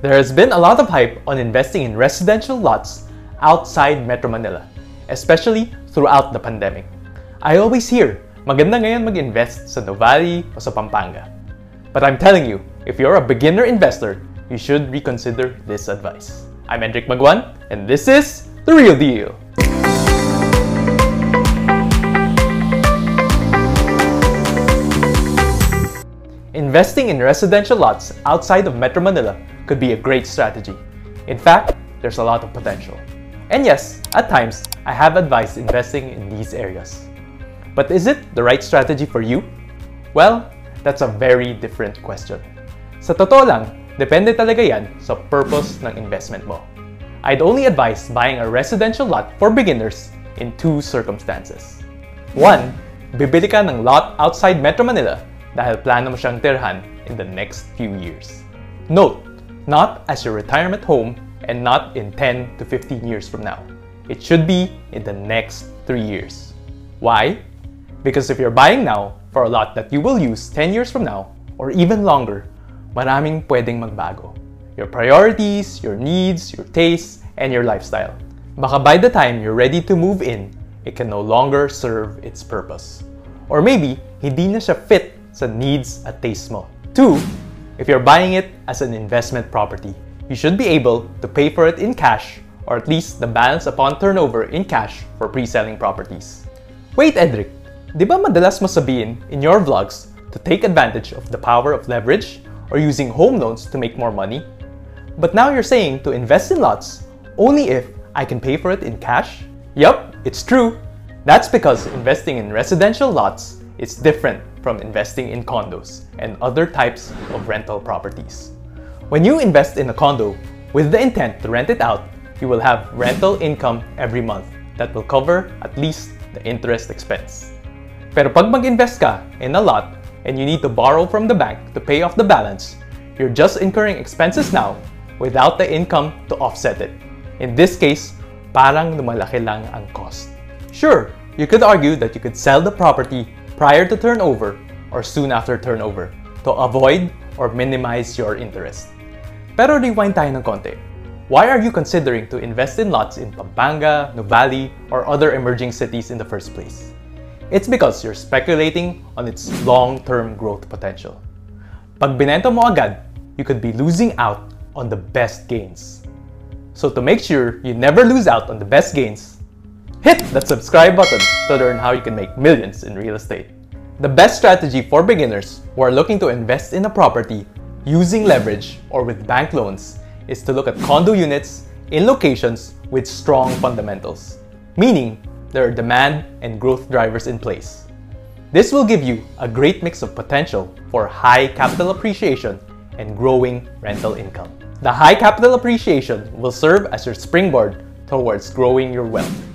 There has been a lot of hype on investing in residential lots outside Metro Manila, especially throughout the pandemic. I always hear, maganda ngayon mag-invest sa Nuvali o sa Pampanga. But I'm telling you, if you're a beginner investor, you should reconsider this advice. I'm Edric Maguan, and this is The Real Deal. Investing in residential lots outside of Metro Manila could be a great strategy. In fact, there's a lot of potential. And yes, at times, I have advised investing in these areas. But is it the right strategy for you? Well, that's a very different question. Sa totoo lang, depende talaga yan sa purpose ng investment mo. I'd only advise buying a residential lot for beginners in two circumstances. One, bibili ka ng lot outside Metro Manila dahil plano mo siyang tirhan in the next few years. Note, not as your retirement home and not in 10 to 15 years from now. It should be in the next 3 years. Why? Because if you're buying now for a lot that you will use 10 years from now or even longer, maraming pwedeng magbago. Your priorities, your needs, your tastes, and your lifestyle. Baka by the time you're ready to move in, it can no longer serve its purpose. Or maybe, hindi na siya fit sa needs at taste mo. Two, if you're buying it as an investment property, you should be able to pay for it in cash or at least the balance upon turnover in cash for pre-selling properties. Wait, Edric, di ba madalas mo sabihin in your vlogs to take advantage of the power of leverage or using home loans to make more money? But now you're saying to invest in lots only if I can pay for it in cash? Yup, it's true. That's because investing in residential lots is different from investing in condos and other types of rental properties. When you invest in a condo with the intent to rent it out, you will have rental income every month that will cover at least the interest expense. Pero pag mag-invest ka in a lot and you need to borrow from the bank to pay off the balance, you're just incurring expenses now without the income to offset it. In this case, parang lumalaki lang ang cost. Sure, you could argue that you could sell the property prior to turnover or soon after turnover to avoid or minimize your interest. Pero rewind tayo ng konti. Why are you considering to invest in lots in Pampanga, Nuvali, or other emerging cities in the first place? It's because you're speculating on its long-term growth potential. Pag binenta mo agad, you could be losing out on the best gains. So to make sure you never lose out on the best gains, Hit that subscribe button to learn how you can make millions in real estate. The best strategy for beginners who are looking to invest in a property using leverage or with bank loans is to look at condo units in locations with strong fundamentals, meaning there are demand and growth drivers in place. This will give you a great mix of potential for high capital appreciation and growing rental income. The high capital appreciation will serve as your springboard towards growing your wealth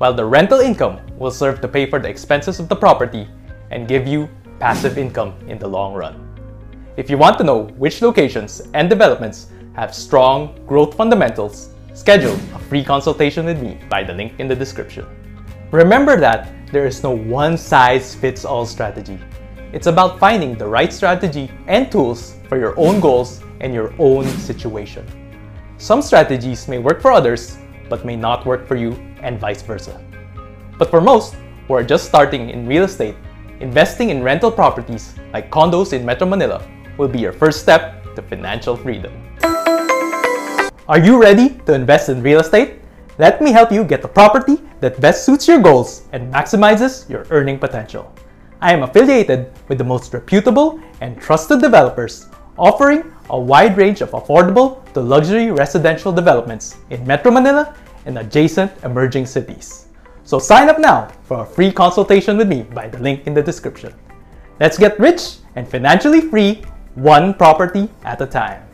while the rental income will serve to pay for the expenses of the property and give you passive income in the long run. If you want to know which locations and developments have strong growth fundamentals, schedule a free consultation with me by the link in the description. Remember that there is no one size fits all strategy. It's about finding the right strategy and tools for your own goals and your own situation. Some strategies may work for others, but may not work for you and vice versa. But for most who are just starting in real estate, investing in rental properties like condos in Metro Manila will be your first step to financial freedom. Are you ready to invest in real estate? Let me help you get the property that best suits your goals and maximizes your earning potential. I am affiliated with the most reputable and trusted developers offering a wide range of affordable to luxury residential developments in Metro Manila and adjacent emerging cities. So sign up now for a free consultation with me by the link in the description. Let's get rich and financially free one property at a time.